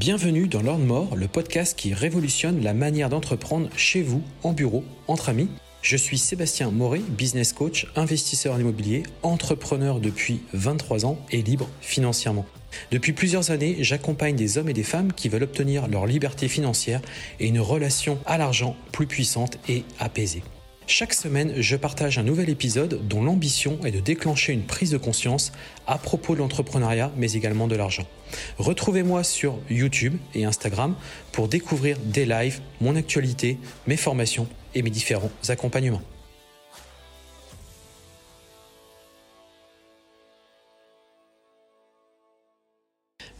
Bienvenue dans Lord More, le podcast qui révolutionne la manière d'entreprendre chez vous, en bureau, entre amis. Je suis Sébastien Moret, business coach, investisseur en immobilier, entrepreneur depuis 23 ans et libre financièrement. Depuis plusieurs années, j'accompagne des hommes et des femmes qui veulent obtenir leur liberté financière et une relation à l'argent plus puissante et apaisée. Chaque semaine, je partage un nouvel épisode dont l'ambition est de déclencher une prise de conscience à propos de l'entrepreneuriat, mais également de l'argent. Retrouvez-moi sur YouTube et Instagram pour découvrir des lives, mon actualité, mes formations et mes différents accompagnements.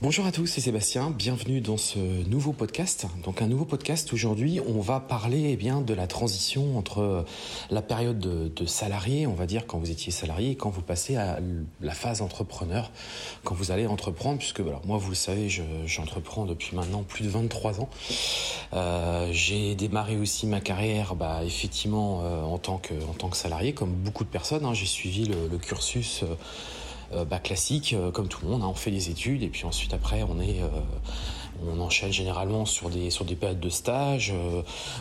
Bonjour à tous, c'est Sébastien, bienvenue dans ce nouveau podcast. Donc un nouveau podcast aujourd'hui, on va parler eh bien de la transition entre la période de, salarié, on va dire quand vous étiez salarié, et quand vous passez à la phase entrepreneur, quand vous allez entreprendre, puisque voilà, moi vous le savez, j'entreprends depuis maintenant plus de 23 ans. Euh, j'ai démarré aussi ma carrière, bah, effectivement euh, en tant que en tant que salarié, comme beaucoup de personnes. Hein. j'ai suivi le, cursus. Euh, bah, classique, euh, comme tout le monde. Hein. on fait des études et puis ensuite après on est, euh, on enchaîne généralement sur des sur des périodes de stage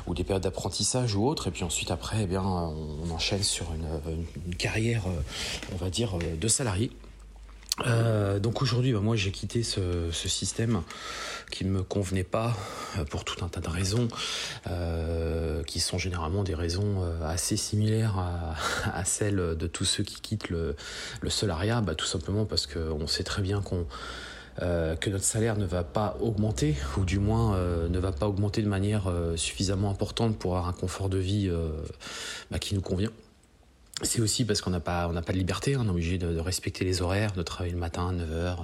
ou des périodes d'apprentissage ou autres. Et puis ensuite après, eh bien, on enchaîne sur une carrière, on va dire, de salarié. Euh, donc aujourd'hui, bah, moi j'ai quitté ce, système qui ne me convenait pas euh, pour tout un tas de raisons, euh, qui sont généralement des raisons assez similaires à, celles de tous ceux qui quittent le, le solariat, bah, tout simplement parce qu'on sait très bien qu'on que notre salaire ne va pas augmenter, ou du moins ne va pas augmenter de manière suffisamment importante pour avoir un confort de vie bah, qui nous convient. C'est aussi parce qu'on n'a pas, pas de liberté, on est obligé de, respecter les horaires, de travailler le matin à 9h, euh,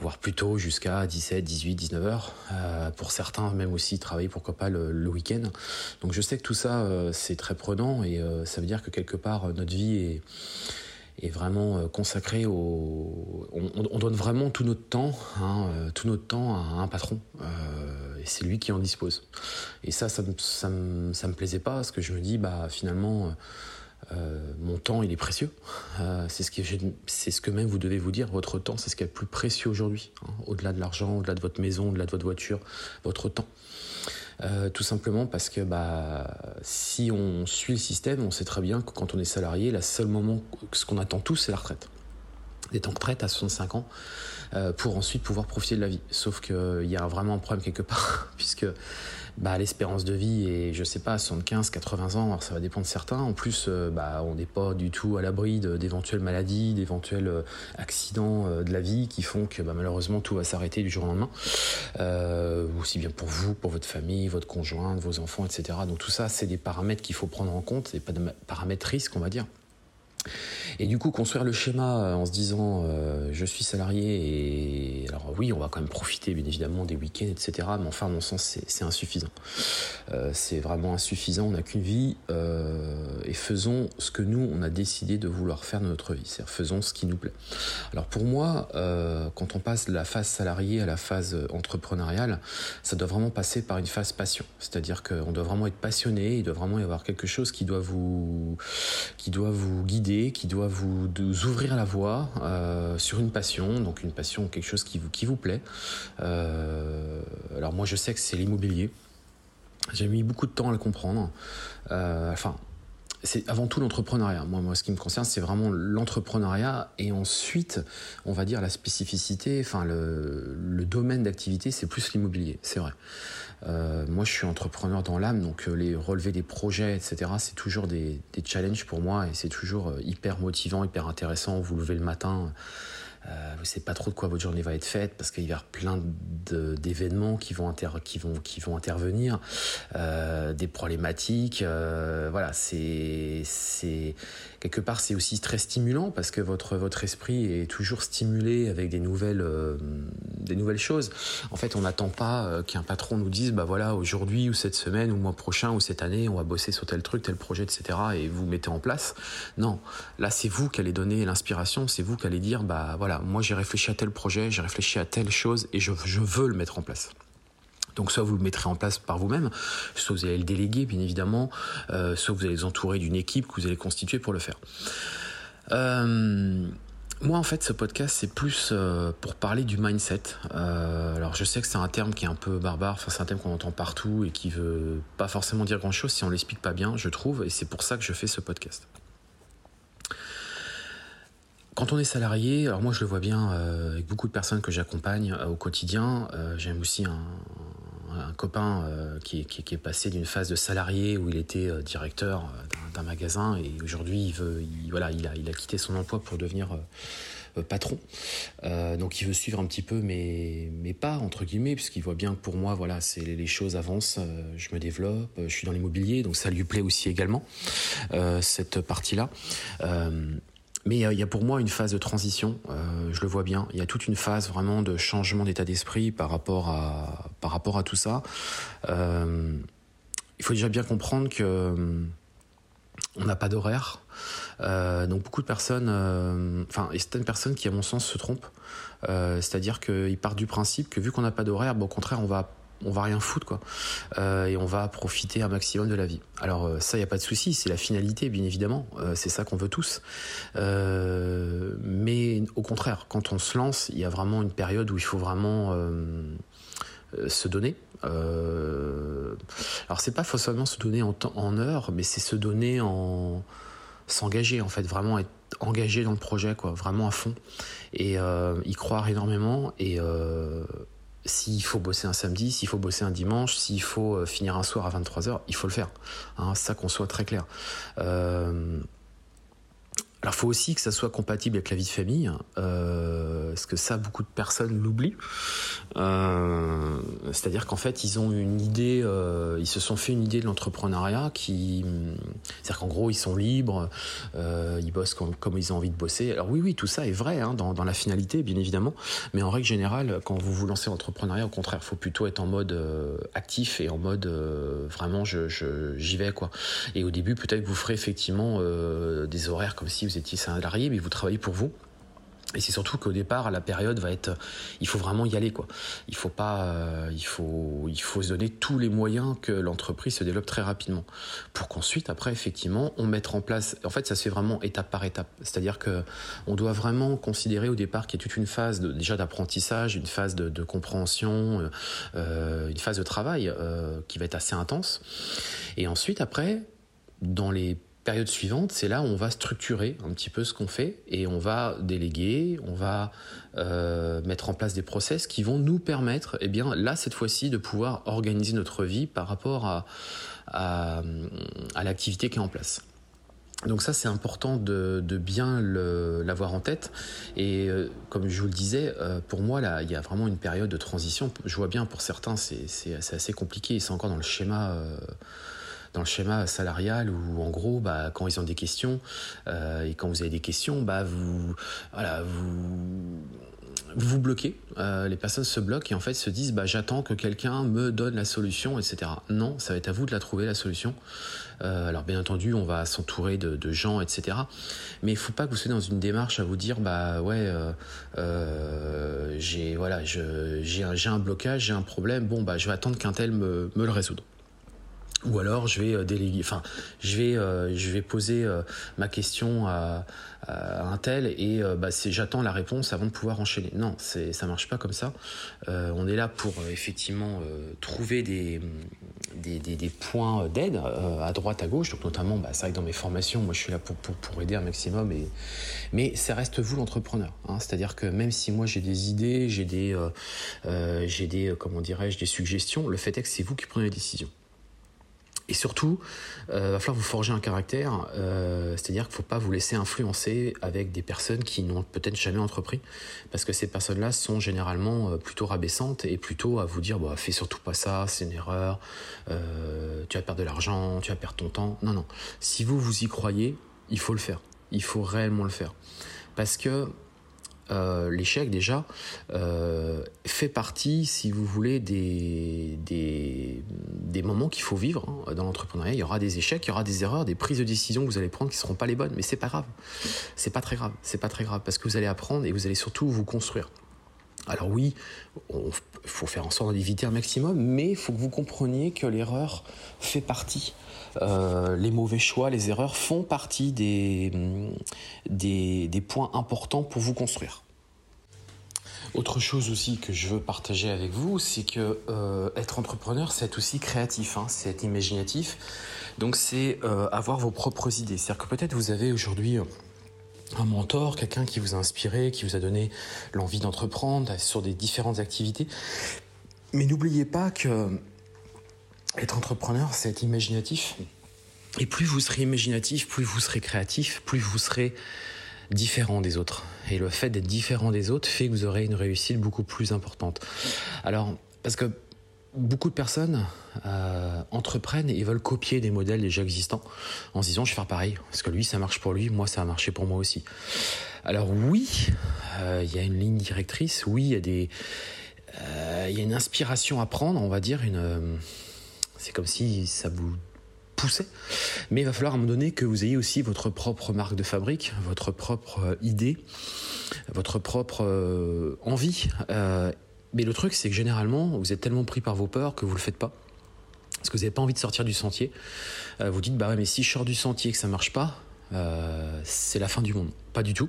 voire plus tôt jusqu'à 17, 18, 19h. pour certains, même aussi travailler pourquoi pas le, week-end. Donc je sais que tout ça, euh, c'est très prenant et euh, ça veut dire que quelque part, notre vie est, est vraiment consacrée au... On, donne vraiment tout notre temps, hein, tout notre temps à un patron. et c'est lui qui en dispose. Et ça, ça, ça, ça, me plaisait pas parce que je me dis, bah finalement euh, mon temps, il est précieux. Euh, c'est ce, que même vous devez vous dire. Votre temps, c'est ce qui est le plus précieux aujourd'hui. Hein. au-delà de l'argent, au-delà de votre maison, au-delà de votre voiture, votre temps. Euh, tout simplement parce que bah, si on suit le système, on sait très bien que quand on est salarié, le seul moment, ce qu'on attend tous, c'est la retraite. D'être en retraite à 65 ans pour ensuite pouvoir profiter de la vie. Sauf qu'il y a vraiment un problème quelque part, puisque bah, l'espérance de vie est, je sais pas, 75, 80 ans, alors ça va dépendre de certains. En plus, euh, bah, on n'est pas du tout à l'abri d'éventuelles maladies, d'éventuels euh, accidents euh, de la vie qui font que bah, malheureusement tout va s'arrêter du jour au lendemain. aussi bien pour vous, pour votre famille, votre conjoint, vos enfants, etc. Donc tout ça, c'est des paramètres qu'il faut prendre en compte, c'est pas des paramètres risques, on va dire. Et du coup, construire le schéma euh, en se disant euh, je suis salarié et alors oui, on va quand même profiter bien évidemment des week-ends, etc. Mais enfin, à mon sens, c'est insuffisant. Euh, c'est vraiment insuffisant. On n'a qu'une vie et faisons ce que nous, on a décidé de vouloir faire de notre vie. C'est-à-dire faisons ce qui nous plaît. Alors pour moi, quand on passe de la phase salariée à la phase entrepreneuriale, ça doit vraiment passer par une phase passion. C'est-à-dire qu'on doit vraiment être passionné, il doit vraiment y avoir quelque chose qui doit vous, qui doit vous guider, qui doit vous, ouvrir la voie euh, sur une passion, donc une passion, quelque chose qui vous, plaît. Euh, alors moi je sais que c'est l'immobilier. J'ai mis beaucoup de temps à le comprendre. Euh, enfin, c'est avant tout l'entrepreneuriat. Moi, moi, ce qui me concerne, c'est vraiment l'entrepreneuriat et ensuite, on va dire la spécificité, enfin le, domaine d'activité, c'est plus l'immobilier, c'est vrai. Euh, moi, je suis entrepreneur dans l'âme, donc euh, les relever des projets, etc., c'est toujours des, des, challenges pour moi et c'est toujours euh, hyper motivant, hyper intéressant. Vous levez le matin euh, vous ne savez pas trop de quoi votre journée va être faite parce qu'il y a plein d'événements qui, vont qui, vont, qui vont intervenir, euh, des problématiques. Euh, voilà, c'est quelque part c'est aussi très stimulant parce que votre esprit est toujours stimulé avec des nouvelles des nouvelles choses. En fait, on n'attend pas qu'un patron nous dise bah voilà aujourd'hui ou cette semaine ou mois prochain ou cette année on va bosser sur tel truc, tel projet, etc. et vous mettez en place. Non, là c'est vous qui allez donner l'inspiration, c'est vous qui allez dire bah voilà moi j'ai réfléchi à tel projet, j'ai réfléchi à telle chose et je, veux le mettre en place. Donc soit vous le mettrez en place par vous-même, soit vous allez le déléguer bien évidemment, euh, soit vous allez les entourer d'une équipe que vous allez constituer pour le faire. Euh, moi, en fait, ce podcast, c'est plus euh, pour parler du mindset. Euh, alors, je sais que c'est un terme qui est un peu barbare, enfin, c'est un terme qu'on entend partout et qui veut pas forcément dire grand-chose si on l'explique pas bien, je trouve, et c'est pour ça que je fais ce podcast. Quand on est salarié, alors moi je le vois bien euh, avec beaucoup de personnes que j'accompagne au quotidien, j'aime aussi un, un copain qui, est passé d'une phase de salarié où il était directeur d'un magasin et aujourd'hui il veut, il a, quitté son emploi pour devenir euh, patron. Euh, donc il veut suivre un petit peu mes, mes pas, entre guillemets, puisqu'il voit bien que pour moi, voilà, c'est les choses avancent, euh, je me développe, je suis dans l'immobilier, donc ça lui plaît aussi également, cette partie-là. Mais il y a pour moi une phase de transition, je le vois bien. Il y a toute une phase vraiment de changement d'état d'esprit par rapport à par rapport à tout ça. il faut déjà bien comprendre que on n'a pas d'horaire. Euh, donc beaucoup de personnes, euh, enfin, et certaines personnes qui, à mon sens, se trompent. Euh, c'est-à-dire qu'ils partent du principe que vu qu'on n'a pas d'horaire, au contraire, on va on va rien foutre quoi. Et on va profiter un maximum de la vie. Alors ça il y a pas de souci c'est la finalité bien évidemment. C'est ça qu'on veut tous. Mais au contraire quand on se lance il y a vraiment une période où il faut vraiment se donner. Alors c'est pas forcément se donner en, en heures mais c'est se donner en s'engager en fait, vraiment être engagé dans le projet, quoi, vraiment à fond. Et euh, y croire énormément et euh, s'il faut bosser un samedi, s'il faut bosser un dimanche, s'il faut euh, finir un soir à 23h, il faut le faire. Hein, ça qu'on soit très clair. Alors, faut aussi que ça soit compatible avec la vie de famille, euh, parce que ça, beaucoup de personnes l'oublient. Euh, c'est-à-dire qu'en fait, ils ont une idée, euh, ils se sont fait une idée de l'entrepreneuriat qui, c'est-à-dire qu'en gros, ils sont libres, ils bossent comme, ils ont envie de bosser. Alors oui, oui, tout ça est vrai hein, dans, la finalité, bien évidemment, mais en règle générale, quand vous vous lancez en entrepreneuriat, au contraire, faut plutôt être en mode actif et en mode vraiment, je, j'y vais quoi. Et au début, peut-être que vous ferez effectivement des horaires comme si vous vous étiez salarié, mais vous travaillez pour vous. Et c'est surtout qu'au départ, la période va être, il faut vraiment y aller quoi. Il faut pas, euh, il faut, il faut se donner tous les moyens que l'entreprise se développe très rapidement, pour qu'ensuite, après, effectivement, on mette en place. En fait, ça se fait vraiment étape par étape. C'est-à-dire que on doit vraiment considérer au départ qu'il y a toute une phase déjà d'apprentissage, une phase de, compréhension, euh, euh, une phase de travail qui va être assez intense. Et ensuite, après, dans les période suivante, c'est là où on va structurer un petit peu ce qu'on fait et on va déléguer, on va euh, mettre en place des process qui vont nous permettre, eh bien là cette fois-ci, de pouvoir organiser notre vie par rapport à, à, l'activité qui est en place. Donc ça c'est important de, bien l'avoir en tête et euh, comme je vous le disais, euh, pour moi là il y a vraiment une période de transition. Je vois bien pour certains c'est assez compliqué, c'est encore dans le schéma dans le schéma salarial où en gros bah, quand ils ont des questions euh, et quand vous avez des questions bah vous voilà vous vous, bloquez, euh, les personnes se bloquent et en fait se disent bah, j'attends que quelqu'un me donne la solution, etc. Non, ça va être à vous de la trouver la solution. Euh, alors bien entendu, on va s'entourer de, gens, etc. Mais il faut pas que vous soyez dans une démarche à vous dire bah ouais, j'ai voilà, j'ai un, un, blocage, j'ai un problème, bon bah je vais attendre qu'un tel me, me le résoudre ou alors je vais euh, déléguer, enfin, je vais, euh, je vais poser euh, ma question à, un tel et bah, j'attends la réponse avant de pouvoir enchaîner. Non, c'est, ça marche pas comme ça. on est là pour effectivement trouver des, des, des, points d'aide à droite, à gauche. Donc notamment, bah, c'est vrai que dans mes formations, moi je suis là pour, pour, pour aider un maximum. Et, mais ça reste vous l'entrepreneur. Hein. C'est-à-dire que même si moi j'ai des idées, j'ai des, j'ai des, comment dirais-je, des suggestions, le fait est que c'est vous qui prenez les décisions. Et surtout, euh, va falloir vous forger un caractère, euh, c'est-à-dire qu'il ne faut pas vous laisser influencer avec des personnes qui n'ont peut-être jamais entrepris, parce que ces personnes-là sont généralement euh, plutôt rabaissantes et plutôt à vous dire bah, fais surtout pas ça, c'est une erreur, tu vas perdre de l'argent, tu vas perdre ton temps. Non, non. Si vous vous y croyez, il faut le faire. Il faut réellement le faire. Parce que euh, l'échec déjà euh, fait partie, si vous voulez, des, moments qu'il faut vivre hein, dans l'entrepreneuriat. Il y aura des échecs, il y aura des erreurs, des prises de décision que vous allez prendre qui ne seront pas les bonnes, mais c'est pas grave. C'est pas très grave. C'est pas très grave parce que vous allez apprendre et vous allez surtout vous construire. Alors oui, il faut faire en sorte d'éviter un maximum, mais il faut que vous compreniez que l'erreur fait partie. Euh, les mauvais choix, les erreurs font partie des, des, points importants pour vous construire. Autre chose aussi que je veux partager avec vous, c'est que euh, être entrepreneur, c'est aussi créatif, hein, c'est être imaginatif. Donc c'est euh, avoir vos propres idées. C'est-à-dire que peut-être vous avez aujourd'hui un mentor, quelqu'un qui vous a inspiré, qui vous a donné l'envie d'entreprendre sur des différentes activités. Mais n'oubliez pas que être entrepreneur, c'est être imaginatif. Et plus vous serez imaginatif, plus vous serez créatif, plus vous serez différent des autres. Et le fait d'être différent des autres fait que vous aurez une réussite beaucoup plus importante. Alors, parce que beaucoup de personnes euh, entreprennent et veulent copier des modèles déjà existants en se disant je vais faire pareil parce que lui ça marche pour lui, moi ça a marché pour moi aussi. Alors oui, euh, il y a une ligne directrice, oui il y a euh, y a une inspiration à prendre, on va dire une, c'est comme si ça vous poussait, mais il va falloir à un moment donné que vous ayez aussi votre propre marque de fabrique, votre propre idée, votre propre envie mais le truc, c'est que généralement, vous êtes tellement pris par vos peurs que vous le faites pas. Parce que vous n'avez pas envie de sortir du sentier. Euh, vous dites, bah ouais, mais si je sors du sentier et que ça marche pas, euh, c'est la fin du monde. Pas du tout.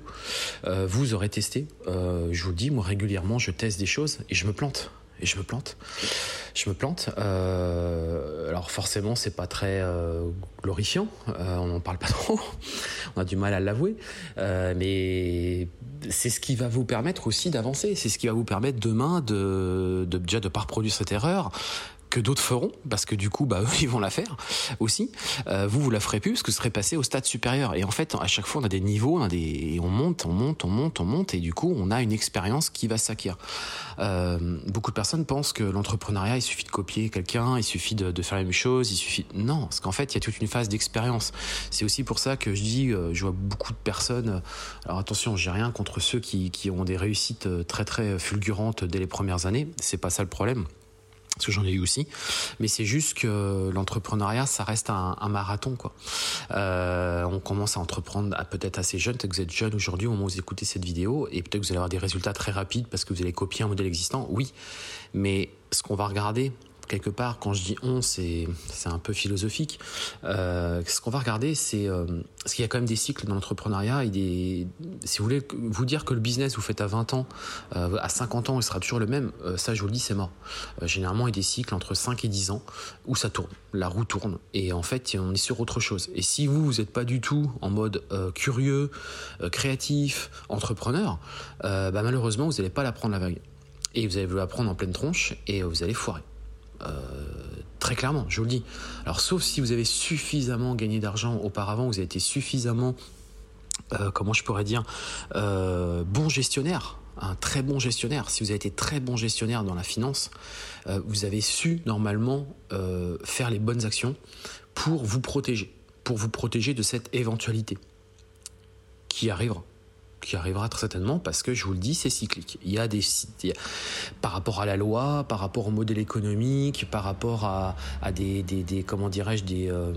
Euh, vous aurez testé. je vous dis, moi régulièrement, je teste des choses et je me plante et je me plante. Je me plante. Euh, alors forcément, c'est pas très euh, glorifiant. Euh, on n'en parle pas trop. on a du mal à l'avouer. mais c'est ce qui va vous permettre aussi d'avancer. C'est ce qui va vous permettre demain de, de déjà de pas reproduire cette erreur, que d'autres feront, parce que du coup, bah, eux, ils vont la faire aussi. Euh, vous, vous la ferez plus, parce que vous serez passé au stade supérieur. Et en fait, à chaque fois, on a des niveaux, on, a des... on monte, on monte, on monte, on monte, et du coup, on a une expérience qui va s'acquérir. Euh, beaucoup de personnes pensent que l'entrepreneuriat, il suffit de copier quelqu'un, il suffit de, faire la même chose, il suffit... Non, parce qu'en fait, il y a toute une phase d'expérience. C'est aussi pour ça que je dis, euh, je vois beaucoup de personnes... Alors attention, j'ai rien contre ceux qui, ont des réussites très très fulgurantes dès les premières années, c'est pas ça le problème parce que j'en ai eu aussi, mais c'est juste que l'entrepreneuriat, ça reste un, marathon, quoi. Euh, on commence à entreprendre à peut-être assez jeune, peut-être que vous êtes jeune aujourd'hui au moment où vous écoutez cette vidéo, et peut-être que vous allez avoir des résultats très rapides parce que vous allez copier un modèle existant, oui, mais ce qu'on va regarder, quelque part, quand je dis on, c'est un peu philosophique. Euh, ce qu'on va regarder, c'est euh, parce qu'il y a quand même des cycles dans l'entrepreneuriat si vous voulez vous dire que le business vous faites à 20 ans, euh, à 50 ans, il sera toujours le même, ça je vous le dis, c'est mort. Généralement, il y a des cycles entre 5 et 10 ans où ça tourne, la roue tourne et en fait, on est sur autre chose. Et si vous, vous n'êtes pas du tout en mode curieux, créatif, entrepreneur, bah, malheureusement, vous n'allez pas la prendre la vague. Et vous allez vous la prendre en pleine tronche et vous allez foirer. Euh, très clairement, je vous le dis. Alors, sauf si vous avez suffisamment gagné d'argent auparavant, vous avez été suffisamment, euh, comment je pourrais dire, euh, bon gestionnaire, un très bon gestionnaire. Si vous avez été très bon gestionnaire dans la finance, vous avez su normalement faire les bonnes actions pour vous protéger, pour vous protéger de cette éventualité qui arrivera qui arrivera très certainement parce que je vous le dis, c'est cyclique. Il y a des par rapport à la loi, par rapport au modèle économique, par rapport à, des, des, des, comment dirais-je des, euh,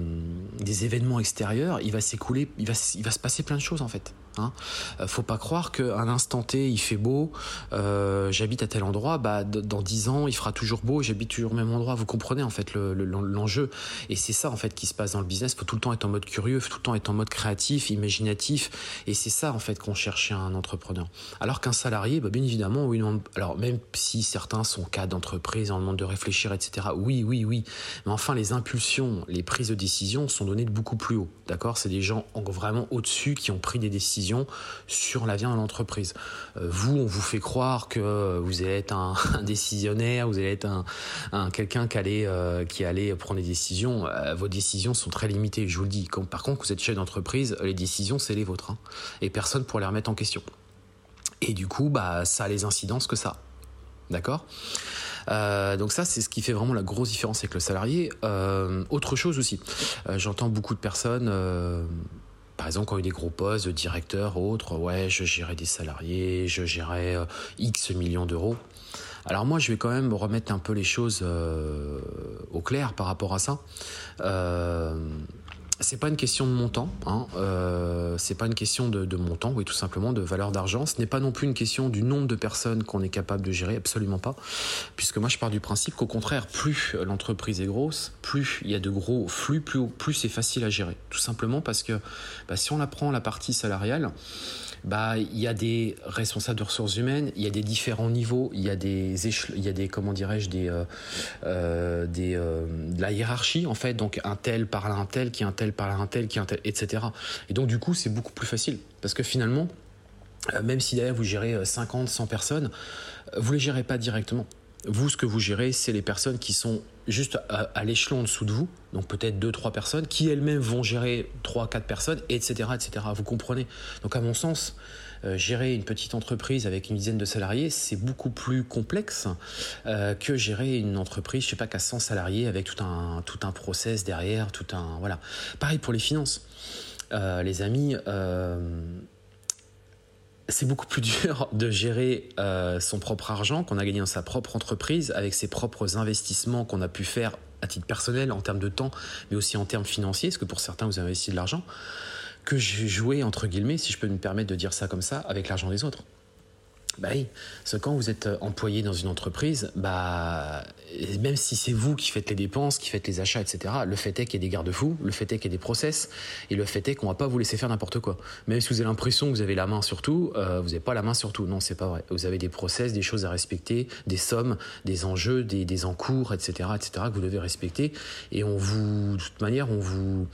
des événements extérieurs, il va s'écouler, il va, il va se passer plein de choses en fait. Hein. Euh, faut pas croire qu'à un instant T, il fait beau, euh, j'habite à tel endroit, bah, dans dix ans, il fera toujours beau, j'habite toujours au même endroit. Vous comprenez en fait l'enjeu. Le, et c'est ça en fait qui se passe dans le business. faut tout le temps être en mode curieux, faut tout le temps être en mode créatif, imaginatif. Et c'est ça en fait qu'on cherche chez un entrepreneur. Alors qu'un salarié, bah, bien évidemment, alors même si certains sont cas d'entreprise, en demande de réfléchir, etc. Oui, oui, oui. Mais enfin, les impulsions, les prises de décision sont données de beaucoup plus haut. D'accord? C'est des gens vraiment au-dessus qui ont pris des décisions sur l'avenir de l'entreprise. Euh, vous, on vous fait croire que vous allez être un, décisionnaire, vous allez être un, quelqu'un qui allait, euh, prendre des décisions. Euh, vos décisions sont très limitées, je vous le dis. par contre, vous êtes chef d'entreprise, les décisions, c'est les vôtres. Hein. et personne pour les remettre en question. Et du coup, bah, ça a les incidences que ça. D'accord? Donc ça, c'est ce qui fait vraiment la grosse différence avec le salarié. autre chose aussi, j'entends beaucoup de personnes par exemple, quand il y a des gros postes de directeur, autres, ouais, je gérais des salariés, je gérais euh, X millions d'euros. Alors moi, je vais quand même remettre un peu les choses euh, au clair par rapport à ça. Euh, c'est pas une question de montant, hein, euh, c'est pas une question de, montant, oui, tout simplement de valeur d'argent. Ce n'est pas non plus une question du nombre de personnes qu'on est capable de gérer, absolument pas. Puisque moi, je pars du principe qu'au contraire, plus l'entreprise est grosse, plus il y a de gros flux, plus, plus c'est facile à gérer. Tout simplement parce que bah, si on apprend la partie salariale, bah il y a des responsables de ressources humaines, il y a des différents niveaux, il y a des il y a des comment dirais-je des euh, euh, des euh, de la hiérarchie en fait. Donc un tel parle à un tel, qui un tel parle à un tel, qui un tel, etc. Et donc du coup c'est beaucoup plus facile parce que finalement même si derrière vous gérez 50, 100 personnes, vous les gérez pas directement. Vous, ce que vous gérez, c'est les personnes qui sont juste à, l'échelon en dessous de vous, donc peut-être 2-3 personnes, qui elles-mêmes vont gérer 3-4 personnes, etc., etc. Vous comprenez? Donc à mon sens, euh, gérer une petite entreprise avec une dizaine de salariés, c'est beaucoup plus complexe euh, que gérer une entreprise, je sais pas, qu'à 100 salariés avec tout un, tout un process derrière, tout un... Voilà. Pareil pour les finances. Euh, les amis c'est beaucoup plus dur de gérer euh, son propre argent qu'on a gagné dans sa propre entreprise avec ses propres investissements qu'on a pu faire à titre personnel en termes de temps, mais aussi en termes financiers, parce que pour certains vous avez investi de l'argent, que joué entre guillemets, si je peux me permettre de dire ça comme ça, avec l'argent des autres. Bah oui, parce que quand vous êtes euh, employé dans une entreprise, bah, même si c'est vous qui faites les dépenses, qui faites les achats, etc., le fait est qu'il y ait des garde-fous, le fait est qu'il y ait des process, et le fait est qu'on va pas vous laisser faire n'importe quoi. Même si vous avez l'impression que vous avez la main sur tout, euh, vous n'avez pas la main sur tout. Non, c'est pas vrai. Vous avez des process, des choses à respecter, des sommes, des enjeux, des, des encours, etc., etc., que vous devez respecter. Et on vous, de toute manière, on vous,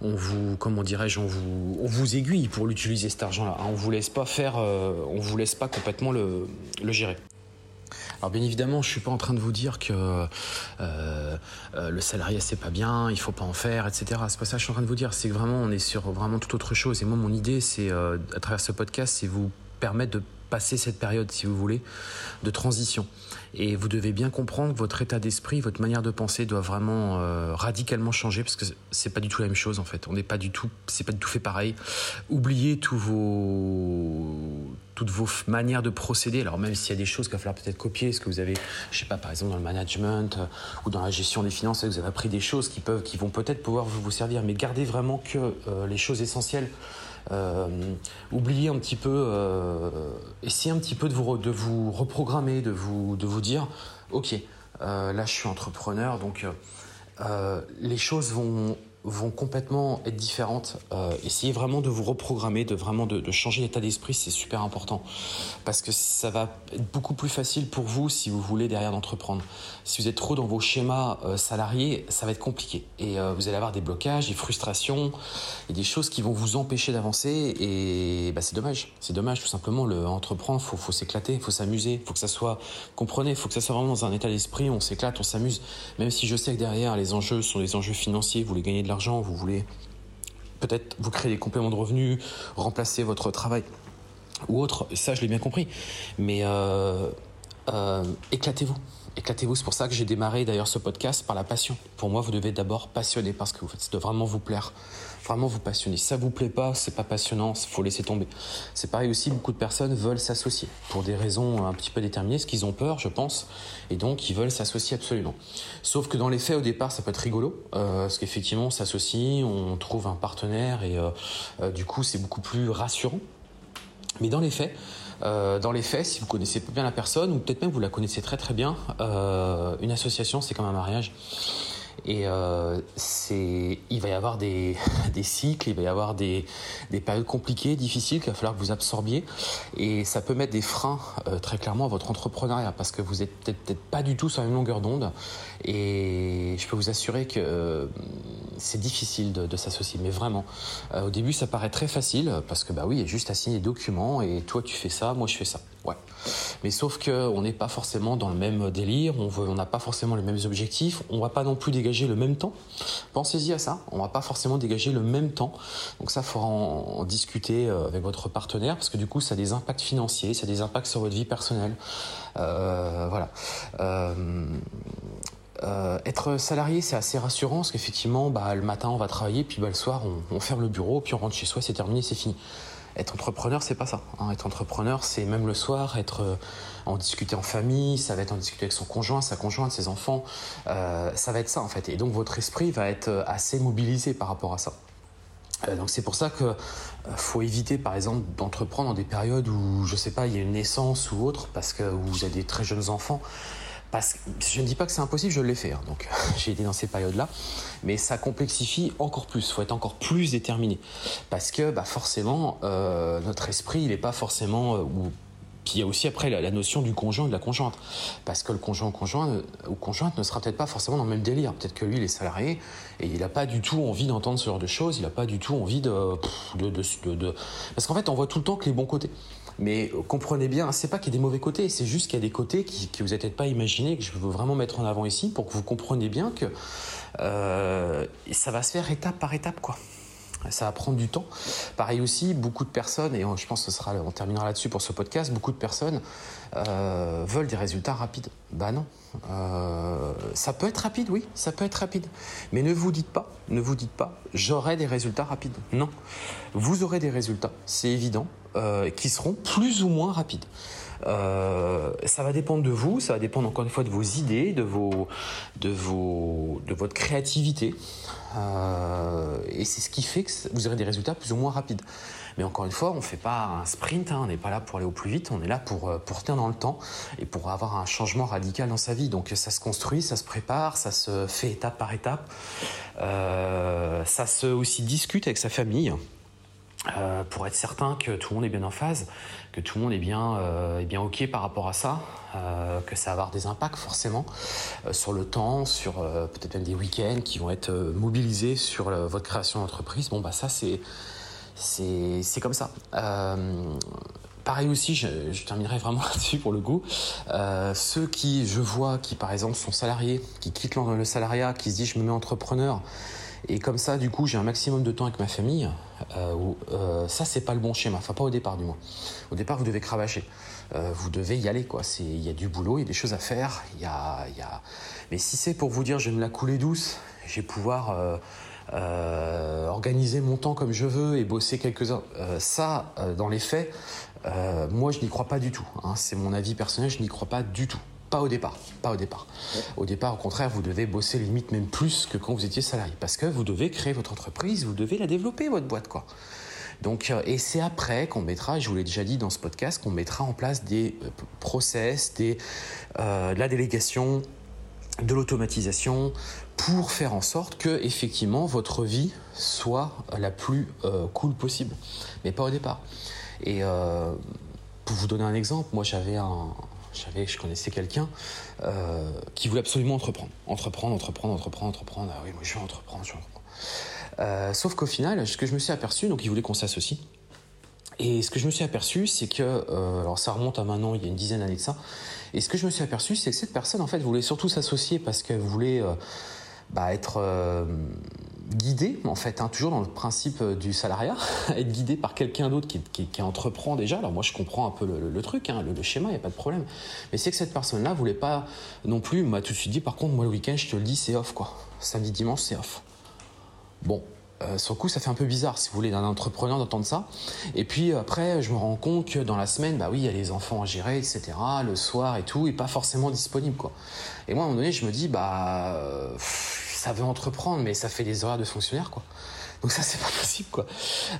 on vous, comment dirais-je, on vous, on vous aiguille pour l'utiliser cet argent-là. On vous laisse pas faire, euh, on vous laisse pas complètement le, gérer? Alors bien évidemment, je suis pas en train de vous dire que euh, euh, le salariat c'est pas bien, il faut pas en faire, etc. C'est pas ça que je suis en train de vous dire. C'est que vraiment on est sur vraiment toute autre chose. Et moi, mon idée, c'est euh, à travers ce podcast, c'est vous permettre de passer cette période, si vous voulez, de transition. Et vous devez bien comprendre que votre état d'esprit, votre manière de penser doit vraiment euh, radicalement changer parce que c'est pas du tout la même chose en fait. On n'est pas du tout, c'est pas du tout fait pareil. Oubliez tous vos, toutes vos manières de procéder. Alors même s'il y a des choses qu'il va falloir peut-être copier, ce que vous avez, je sais pas, par exemple dans le management euh, ou dans la gestion des finances, vous avez appris des choses qui peuvent, qui vont peut-être pouvoir vous, servir. Mais gardez vraiment que euh, les choses essentielles. Euh, oubliez un petit peu, euh, essayez un petit peu de vous, de vous reprogrammer, de vous, de vous dire, ok, euh, là je suis entrepreneur, donc les choses vont vont complètement être différentes. Euh, essayez vraiment de vous reprogrammer, de vraiment de, changer d'état d'esprit, c'est super important. Parce que ça va être beaucoup plus facile pour vous si vous voulez derrière d'entreprendre. Si vous êtes trop dans vos schémas euh, salariés, ça va être compliqué. Et euh, vous allez avoir des blocages, des frustrations, et des choses qui vont vous empêcher d'avancer. Et bah, c'est dommage. C'est dommage, tout simplement. Le entreprendre, faut, faut s'éclater, faut s'amuser, faut que ça soit, comprenez, faut que ça soit vraiment dans un état d'esprit, on s'éclate, on s'amuse. Même si je sais que derrière, les enjeux sont des enjeux financiers, vous voulez gagner de l'argent vous voulez peut-être vous créer des compléments de revenus, remplacer votre travail ou autre, ça je l'ai bien compris. Mais euh, euh, éclatez-vous, éclatez-vous. C'est pour ça que j'ai démarré d'ailleurs ce podcast par la passion. Pour moi, vous devez d'abord passionner parce que vous faites. Ça doit vraiment vous plaire vraiment vous passionner. Si ça vous plaît pas, c'est pas passionnant, faut laisser tomber. C'est pareil aussi, beaucoup de personnes veulent s'associer pour des raisons un petit peu déterminées, ce qu'ils ont peur, je pense, et donc ils veulent s'associer absolument. Sauf que dans les faits, au départ, ça peut être rigolo, euh, parce qu'effectivement, on s'associe, on trouve un partenaire, et euh, euh, du coup, c'est beaucoup plus rassurant. Mais dans les faits, dans les faits, si vous connaissez bien la personne, ou peut-être même vous la connaissez très très bien, une association, c'est comme un mariage. Et euh, il va y avoir des, des, cycles, il va y avoir des, des périodes compliquées, difficiles qu'il va falloir que vous absorbiez. Et ça peut mettre des freins euh, très clairement à votre entrepreneuriat parce que vous n'êtes peut-être, peut-être pas du tout sur la même longueur d'onde. Et je peux vous assurer que euh, c'est difficile de, de, s'associer, mais vraiment. Euh, au début, ça paraît très facile parce que bah oui, il y a juste à signer des documents et toi tu fais ça, moi je fais ça. Ouais. Mais sauf qu'on n'est pas forcément dans le même délire, on n'a pas forcément les mêmes objectifs, on va pas non plus dégager le même temps. Pensez-y à ça, on va pas forcément dégager le même temps. Donc ça, il faudra en, discuter euh, avec votre partenaire parce que du coup, ça a des impacts financiers, ça a des impacts sur votre vie personnelle. Euh, voilà. Euh, être salarié, c'est assez rassurant parce qu'effectivement, bah, le matin, on va travailler, puis bah, le soir, on ferme le bureau, puis on rentre chez soi, c'est terminé, c'est fini être entrepreneur, c'est pas ça. Hein. Être entrepreneur, c'est même le soir, être euh, en discuter en famille, ça va être en discuter avec son conjoint, sa conjointe, ses enfants. Euh, ça va être ça en fait. Et donc votre esprit va être euh, assez mobilisé par rapport à ça. donc c'est pour ça que faut éviter par exemple d'entreprendre dans des périodes où je sais pas il y a une naissance ou autre parce que vous avez des très jeunes enfants parce je ne dis pas que c'est impossible, je l'ai fait. Hein, donc j'ai été dans ces périodes-là, mais ça complexifie encore plus. Il faut être encore plus déterminé parce que bah, forcément euh, notre esprit, il n'est pas forcément euh, puis il y a aussi après la, notion du conjoint et de la conjointe. Parce que le conjoint conjoint euh, ou conjointe ne sera peut-être pas forcément dans le même délire. Peut-être que lui, il est salarié et il n'a pas du tout envie d'entendre ce genre de choses. Il n'a pas du tout envie de, de Parce qu'en fait, on voit tout le temps que les bons côtés. Mais comprenez bien, c'est pas qu'il y a des mauvais côtés, c'est juste qu'il y a des côtés qui, que vous n'avez peut-être pas imaginé, que je veux vraiment mettre en avant ici pour que vous compreniez bien que euh, ça va se faire étape par étape, quoi. Ça va prendre du temps. Pareil aussi, beaucoup de personnes, et je pense que ce sera, on terminera là-dessus pour ce podcast, beaucoup de personnes euh, veulent des résultats rapides. Bah non. Euh, ça peut être rapide, oui, ça peut être rapide. Mais ne vous dites pas, ne vous dites pas, j'aurai des résultats rapides. Non. Vous aurez des résultats, c'est évident, euh, qui seront plus ou moins rapides. Euh, ça va dépendre de vous, ça va dépendre encore une fois de vos idées, de, vos, de, vos, de votre créativité. Euh, et c'est ce qui fait que vous aurez des résultats plus ou moins rapides. Mais encore une fois, on ne fait pas un sprint, hein, on n'est pas là pour aller au plus vite, on est là pour, pour tenir dans le temps et pour avoir un changement radical dans sa vie. Donc ça se construit, ça se prépare, ça se fait étape par étape. ça se aussi discute avec sa famille. Euh, pour être certain que tout le monde est bien en phase, que tout le monde est bien, euh, est bien OK par rapport à ça, euh, que ça va avoir des impacts forcément sur le temps, sur peut-être même des week-ends qui vont être mobilisés sur votre création d'entreprise. Bon, bah ça, c'est, c'est, comme ça. Pareil aussi, je, terminerai vraiment là-dessus pour le goût. ceux qui, je vois, qui par exemple sont salariés, qui quittent le salariat, qui se disent je me mets entrepreneur, et comme ça, du coup, j'ai un maximum de temps avec ma famille. Euh, euh, ça, c'est pas le bon schéma. Enfin, pas au départ, du moins. Au départ, vous devez cravacher. Euh, vous devez y aller, quoi. Il y a du boulot, il y a des choses à faire. Y a, y a... Mais si c'est pour vous dire, je vais me la couler douce, je vais pouvoir organiser mon temps comme je veux et bosser quelques heures, ça, dans les faits, moi, je n'y crois pas du tout. Hein. C'est mon avis personnel, je n'y crois pas du tout. Pas au départ, pas au départ. Au départ, au contraire, vous devez bosser limite même plus que quand vous étiez salarié, parce que vous devez créer votre entreprise, vous devez la développer votre boîte, quoi. Donc, euh, et c'est après qu'on mettra, je vous l'ai déjà dit dans ce podcast, qu'on mettra en place des euh, process, des, euh, de la délégation, de l'automatisation, pour faire en sorte que effectivement votre vie soit la plus cool possible, mais pas au départ. Et pour vous donner un exemple, moi j'avais un, je je connaissais quelqu'un euh, qui voulait absolument entreprendre. Entreprendre, entreprendre, entreprendre, entreprendre. Ah oui, moi je vais entreprendre, je vais entreprendre. Euh, sauf qu'au final, ce que je me suis aperçu, donc il voulait qu'on s'associe. Et ce que je me suis aperçu, c'est que, euh, alors ça remonte à maintenant, il y a une dizaine d'années de ça, et ce que je me suis aperçu, c'est que cette personne, en fait, voulait surtout s'associer parce qu'elle voulait bah, être guidé, en fait, hein, toujours dans le principe euh, du salariat, être guidé par quelqu'un d'autre qui, qui, entreprend déjà. Alors moi, je comprends un peu le, truc, hein, le, schéma, il n'y a pas de problème. Mais c'est que cette personne-là voulait pas non plus, m'a tout de suite dit, par contre, moi, le week-end, je te le dis, c'est off, quoi. Samedi, dimanche, c'est off. Bon, euh, sur le coup, ça fait un peu bizarre, si vous voulez, d'un entrepreneur d'entendre ça. Et puis après, je me rends compte que dans la semaine, bah oui, il y a les enfants à gérer, etc. Le soir et tout, et pas forcément disponible, quoi. Et moi, à un moment donné, je me dis, bah, ça veut entreprendre, mais ça fait des horaires de fonctionnaire, quoi. Donc ça, c'est pas possible, quoi.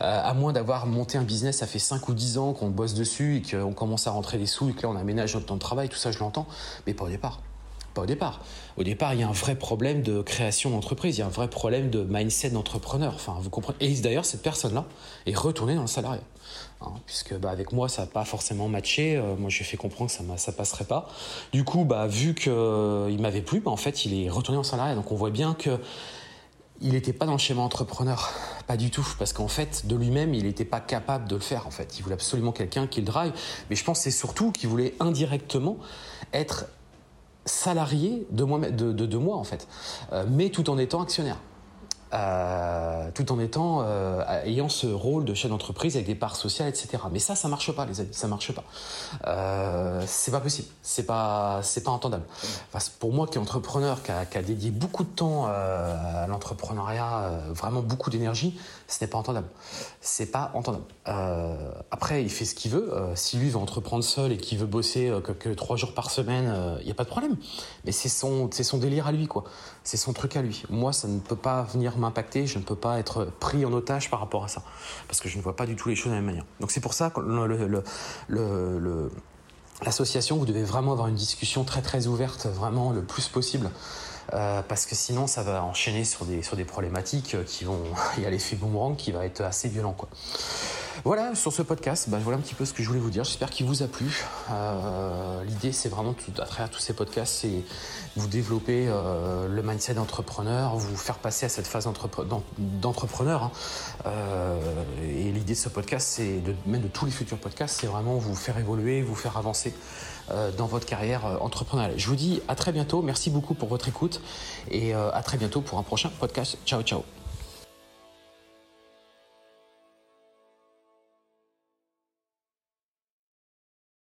Euh, à moins d'avoir monté un business, ça fait 5 ou 10 ans qu'on bosse dessus et qu'on commence à rentrer des sous et que là, on aménage notre temps de travail, tout ça, je l'entends, mais pas au départ. Pas au départ. Au départ, il y a un vrai problème de création d'entreprise, il y a un vrai problème de mindset d'entrepreneur. Enfin, vous comprenez. Et d'ailleurs, cette personne-là est retournée dans le salariat. Hein, puisque bah, avec moi, ça n'a pas forcément matché. Euh, moi, j'ai fait comprendre que ça ne passerait pas. Du coup, bah, vu qu'il euh, m'avait plu, bah, en fait, il est retourné en salariat. Donc, on voit bien que il n'était pas dans le schéma entrepreneur, pas du tout, parce qu'en fait, de lui-même, il n'était pas capable de le faire. En fait, il voulait absolument quelqu'un qui le drive, mais je pense c'est surtout qu'il voulait indirectement être salarié de moi, en fait, euh, mais tout en étant actionnaire. Euh, tout en étant euh, ayant ce rôle de chef d'entreprise avec des parts sociales, etc. Mais ça, ça marche pas, les amis, ça marche pas. Euh, c'est pas possible, c'est pas, c'est pas entendable. pour moi, qui est entrepreneur, qui a, qui a, dédié beaucoup de temps à l'entrepreneuriat, vraiment beaucoup d'énergie, Ce n'est pas entendable. C'est pas entendable. Euh, après, il fait ce qu'il veut. Euh, si lui veut entreprendre seul et qu'il veut bosser euh, que, trois jours par semaine, il n'y a pas de problème. Mais c'est son, c'est son délire à lui, quoi. C'est son truc à lui. Moi, ça ne peut pas venir m'impacter. Je ne peux pas être pris en otage par rapport à ça. Parce que je ne vois pas du tout les choses de la même manière. Donc c'est pour ça que l'association, vous devez vraiment avoir une discussion très très ouverte, vraiment le plus possible. Euh, parce que sinon ça va enchaîner sur des, sur des problématiques qui vont... Il y a l'effet boomerang qui va être assez violent. Quoi. Voilà, sur ce podcast, bah, voilà un petit peu ce que je voulais vous dire. J'espère qu'il vous a plu. Euh, l'idée, c'est vraiment, tout, à travers tous ces podcasts, c'est vous développer euh, le mindset d'entrepreneur, vous faire passer à cette phase d'entrepreneur. Hein. Euh, et l'idée de ce podcast, c'est de, même de tous les futurs podcasts, c'est vraiment vous faire évoluer, vous faire avancer dans votre carrière entrepreneuriale. Je vous dis à très bientôt. Merci beaucoup pour votre écoute et à très bientôt pour un prochain podcast. Ciao, ciao.